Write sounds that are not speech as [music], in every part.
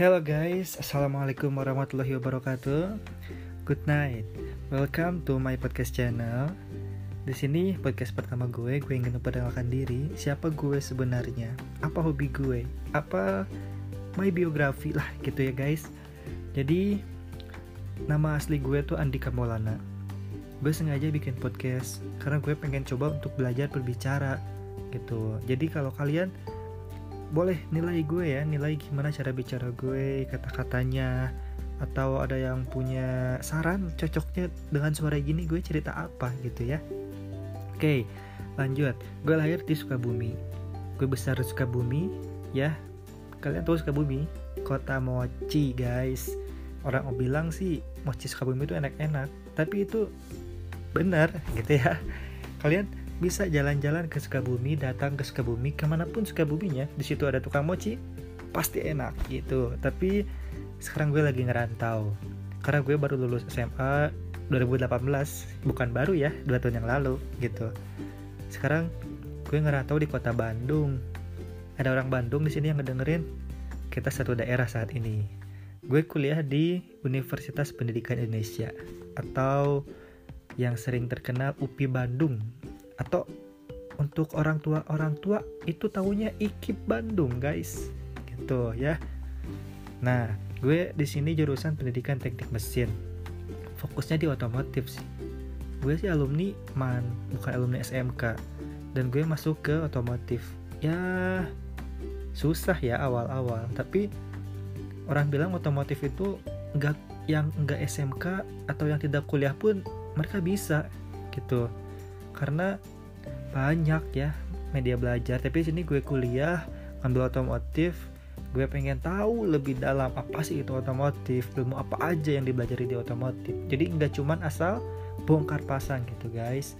Hello guys, Assalamualaikum warahmatullahi wabarakatuh. Good night. Welcome to my podcast channel. Di sini podcast pertama gue, gue ingin memperkenalkan diri. Siapa gue sebenarnya? Apa hobi gue? Apa my biografi lah gitu ya guys. Jadi Nama asli gue tuh Andika Maulana. Gue sengaja bikin podcast Karena gue pengen coba untuk belajar berbicara Gitu. Jadi kalau kalian boleh nilai gue ya nilai gimana cara bicara gue kata-katanya atau ada yang punya saran cocoknya dengan suara gini gue cerita apa gitu ya. Oke lanjut. Gue lahir di Sukabumi. Gue besar di Sukabumi ya. Kalian tahu Sukabumi? Kota mochi guys. Orang mau bilang sih mochi Sukabumi itu enak-enak tapi itu benar gitu ya. Kalian bisa jalan-jalan ke Sukabumi, datang ke Sukabumi, ke mana pun Sukabuminya, di situ ada tukang mochi, pasti enak gitu. Tapi sekarang gue lagi ngerantau, karena gue baru lulus SMA 2018, bukan baru ya, dua tahun yang lalu gitu. Sekarang gue ngerantau di kota Bandung. Ada orang Bandung di sini yang ngedengerin, kita satu daerah saat ini. Gue kuliah di Universitas Pendidikan Indonesia atau yang sering terkenal UPI Bandung atau untuk orang tua orang tua itu tahunya IKIP Bandung guys. Gitu ya. Nah gue di sini jurusan pendidikan teknik mesin. Fokusnya di otomotif sih. Gue sih alumni man bukan alumni SMK dan gue masuk ke otomotif. Ya susah ya awal-awal. Tapi orang bilang otomotif itu enggak yang enggak SMK atau yang tidak kuliah pun mereka bisa gitu karena banyak ya media belajar. Tapi sini gue kuliah ngambil otomotif. Gue pengen tahu lebih dalam apa sih itu otomotif ilmu apa aja yang dibelajari di otomotif. Jadi nggak cuman asal bongkar pasang gitu guys.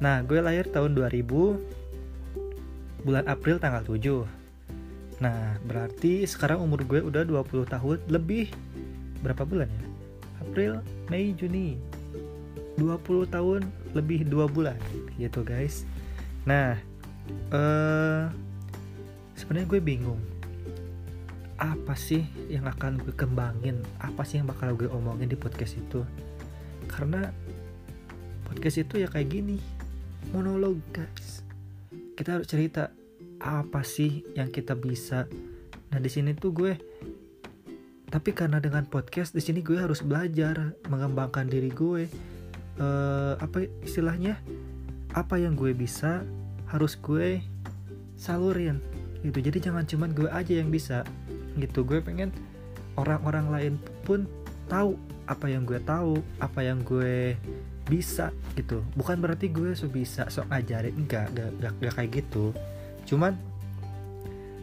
Nah gue lahir tahun 2000 bulan April tanggal 7 nah berarti sekarang umur gue udah 20 tahun lebih. Berapa bulan ya? April Mei Juni. 20 tahun lebih dua bulan gitu guys. Nah uh, sebenarnya gue bingung. Apa sih yang akan gue kembangin? Apa sih yang bakal gue omongin di podcast itu? Karena podcast itu ya kayak gini monolog guys. Kita harus cerita apa sih yang kita bisa. Nah di sini tuh gue tapi karena dengan podcast di sini gue harus belajar mengembangkan diri gue uh, apa istilahnya? Apa yang gue bisa harus gue salurin gitu. Jadi jangan cuman gue aja yang bisa gitu. Gue pengen orang-orang lain pun tahu apa yang gue tahu apa yang gue bisa gitu. Bukan berarti gue so bisa sok ajarin enggak gak, gak, gak kayak gitu. Cuman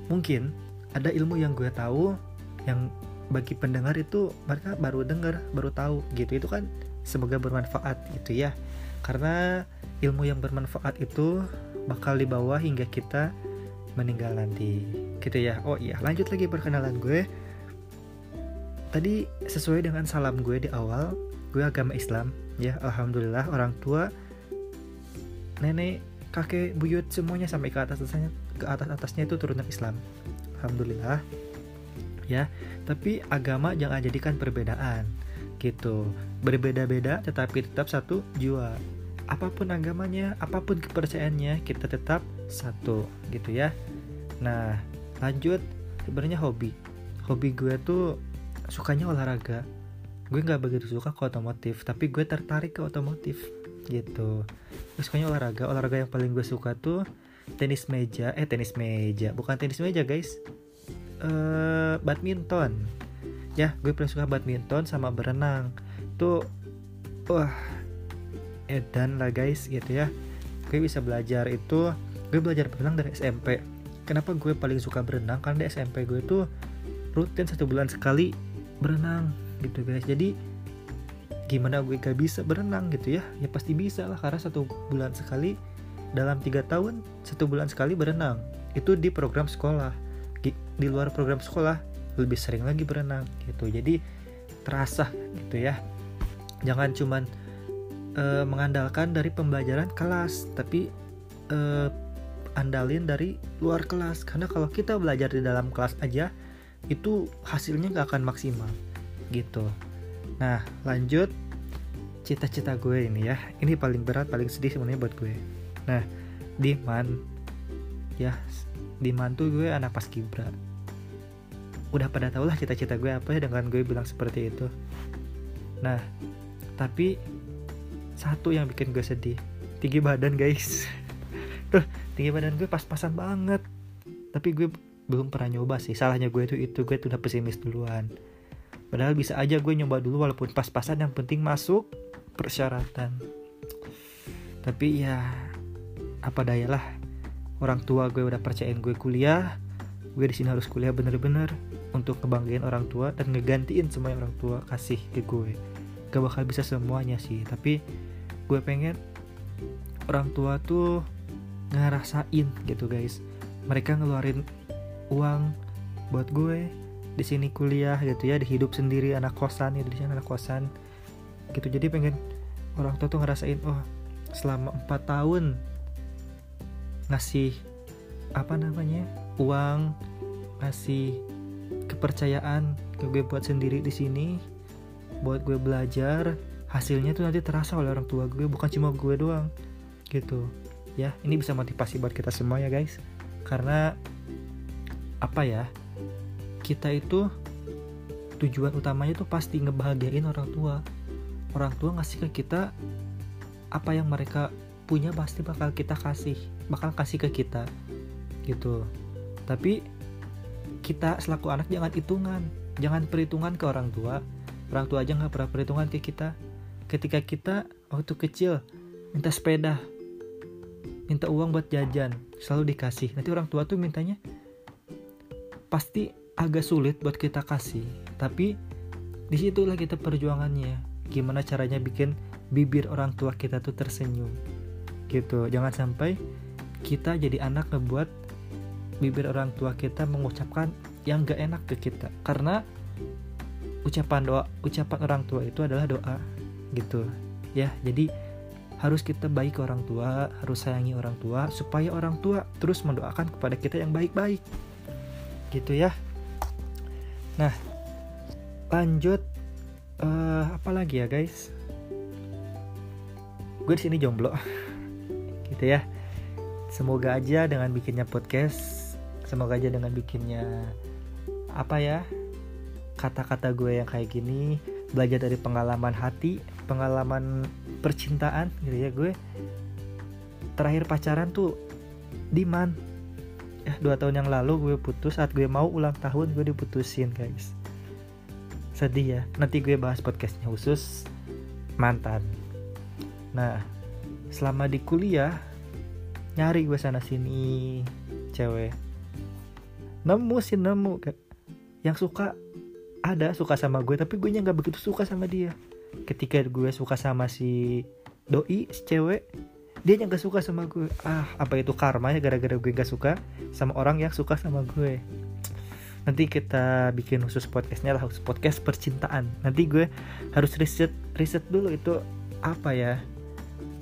mungkin ada ilmu yang gue tahu yang bagi pendengar itu mereka baru dengar baru tahu gitu. Itu kan semoga bermanfaat gitu ya. Karena ilmu yang bermanfaat itu bakal dibawa hingga kita meninggal nanti gitu ya. Oh iya lanjut lagi perkenalan gue. Tadi sesuai dengan salam gue di awal gue agama Islam ya alhamdulillah. Orang tua nenek kakek buyut semuanya sampai ke atas atasnya ke atas atasnya itu turunan Islam. Alhamdulillah ya. Tapi agama jangan jadikan perbedaan gitu. Berbeda-beda tetapi tetap satu jua apa pun agamanya apa pun kepercayaannya kita tetap satu gitu ya. Nah lanjut. Sebenarnya hobi. Hobi gue tuh sukanya olahraga. Gue nggak begitu suka ke otomotif tapi gue tertarik ke otomotif gitu. Gue sukanya olahraga. Olahraga yang paling gue suka tuh tenis meja. Eh tenis meja. Bukan tenis meja guys. Uh, badminton ya gue paling suka badminton sama berenang. Tuh wah edan lah guys gitu ya. Gue bisa belajar itu gue belajar berenang dari SMP kenapa gue paling suka berenang? Karena di SMP gue tuh rutin satu bulan sekali berenang gitu guys. Jadi gimana gue gak bisa berenang gitu ya? Ya pasti bisa lah karena satu bulan sekali dalam tiga tahun satu bulan sekali berenang. Itu di program sekolah di, di luar program sekolah lebih sering lagi berenang gitu. Jadi terasa gitu ya. Jangan cuman uh, mengandalkan dari pembelajaran kelas tapi uh, andalin dari luar kelas. Karena kalau kita belajar di dalam kelas aja itu hasilnya gak akan maksimal gitu. Nah lanjut cita-cita gue ini ya. Ini paling berat paling sedih sebenarnya buat gue. Nah di man ya di man tuh gue anak pas kibra udah pada tau lah cita-cita gue apa ya dengan gue bilang seperti itu. Nah tapi satu yang bikin gue sedih tinggi badan guys. [laughs] Tuh tinggi badan gue pas-pasan banget. Tapi gue belum pernah nyoba sih. Salahnya gue itu itu gue tuh udah pesimis duluan. Padahal bisa aja gue nyoba dulu walaupun pas-pasan yang penting masuk persyaratan. Tapi ya apa daya lah orang tua gue udah percayain gue kuliah gue di sini harus kuliah bener-bener untuk ngebanggain orang tua dan ngegantiin semua yang orang tua kasih ke gue. Gak bakal bisa semuanya sih tapi gue pengen orang tua tuh ngerasain gitu guys. Mereka ngeluarin uang buat gue di sini kuliah gitu ya di hidup sendiri anak kosan ya di sini anak kosan gitu. Jadi pengen orang tua tuh ngerasain oh selama empat tahun ngasih apa namanya uang ngasih kepercayaan ke gue buat sendiri di sini buat gue belajar hasilnya tuh nanti terasa oleh orang tua gue bukan cuma gue doang gitu. Ya ini bisa motivasi buat kita semua ya guys. Karena apa ya kita itu tujuan utamanya tuh pasti ngebahagiain orang tua. Orang tua ngasih ke kita apa yang mereka punya pasti bakal kita kasih bakal kasih ke kita gitu. Tapi kita selaku anak jangan hitungan jangan perhitungan ke orang tua. Orang tua aja nggak pernah perhitungan ke kita. Ketika kita waktu kecil minta sepeda minta uang buat jajan selalu dikasih. Nanti orang tua tuh mintanya pasti agak sulit buat kita kasih tapi di situlah kita perjuangannya. Gimana caranya bikin bibir orang tua kita tuh tersenyum. Gitu. Jangan sampai kita jadi anak ngebuat bibir orang tua kita mengucapkan yang gak enak ke kita. Karena ucapan doa ucapan orang tua itu adalah doa gitu. Ya jadi harus kita baik ke orang tua harus sayangi orang tua supaya orang tua terus mendoakan kepada kita yang baik-baik. Gitu ya. Nah lanjut uh, apa lagi ya guys? Gue di sini jomblo. [laughs] Gitu ya. Semoga aja dengan bikinnya podcast semoga aja dengan bikinnya apa ya kata-kata gue yang kayak gini belajar dari pengalaman hati pengalaman percintaan gitu ya gue terakhir pacaran tuh di man ya dua tahun yang lalu gue putus saat gue mau ulang tahun gue diputusin guys. Sedih ya nanti gue bahas podcastnya khusus. Mantan. Nah selama di kuliah nyari gue sana sini cewek nemu sih nemu yang suka ada suka sama gue tapi gue nggak begitu suka sama dia. Ketika gue suka sama si doi si cewek dia yang gak suka sama gue. Ah apa itu karma ya gara-gara gue gak suka sama orang yang suka sama gue? Nanti kita bikin khusus podcastnya lah khusus podcast percintaan. Nanti gue harus riset riset dulu itu apa ya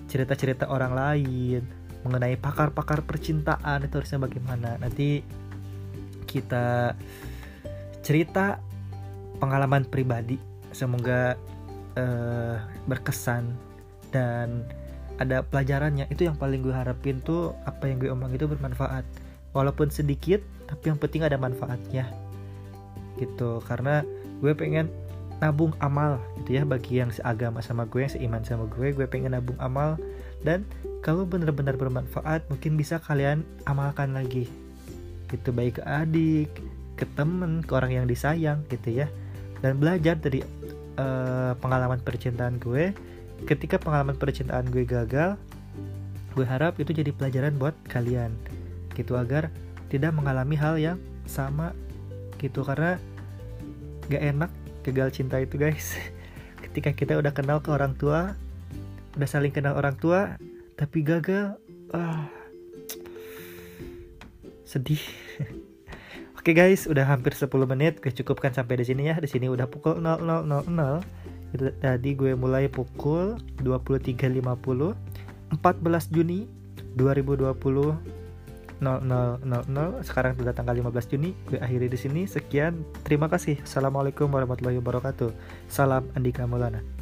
cerita-cerita orang lain mengenai pakar-pakar percintaan itu harusnya bagaimana. Nanti kita cerita pengalaman pribadi. Semoga uh, berkesan dan ada pelajarannya. Itu yang paling gue harapin tuh apa yang gue omong itu bermanfaat. Walaupun sedikit tapi yang penting ada manfaatnya. Gitu. Karena gue pengen nabung amal gitu ya bagi yang seagama sama gue yang seiman sama gue gue pengen nabung amal. Dan kalau benar-benar bermanfaat mungkin bisa kalian amalkan lagi gitu baik ke adik ke temen ke orang yang disayang gitu ya. Dan belajar dari uh, pengalaman percintaan gue. Ketika pengalaman percintaan gue gagal gue harap itu jadi pelajaran buat kalian gitu agar tidak mengalami hal yang sama gitu. Karena gak enak gagal cinta itu guys. [laughs] Ketika kita udah kenal ke orang tua udah saling kenal orang tua tapi gagal ah sedih. [laughs] Oke okay guys, udah hampir 10 menit, gue cukupkan sampai di sini ya. Di sini udah pukul 00.00. Tadi gue mulai pukul 23.50 14 Juni 2020 0000 sekarang sudah tanggal 15 Juni. Gue akhiri di sini. Sekian. Terima kasih. Assalamualaikum warahmatullahi wabarakatuh. Salam Andika Maulana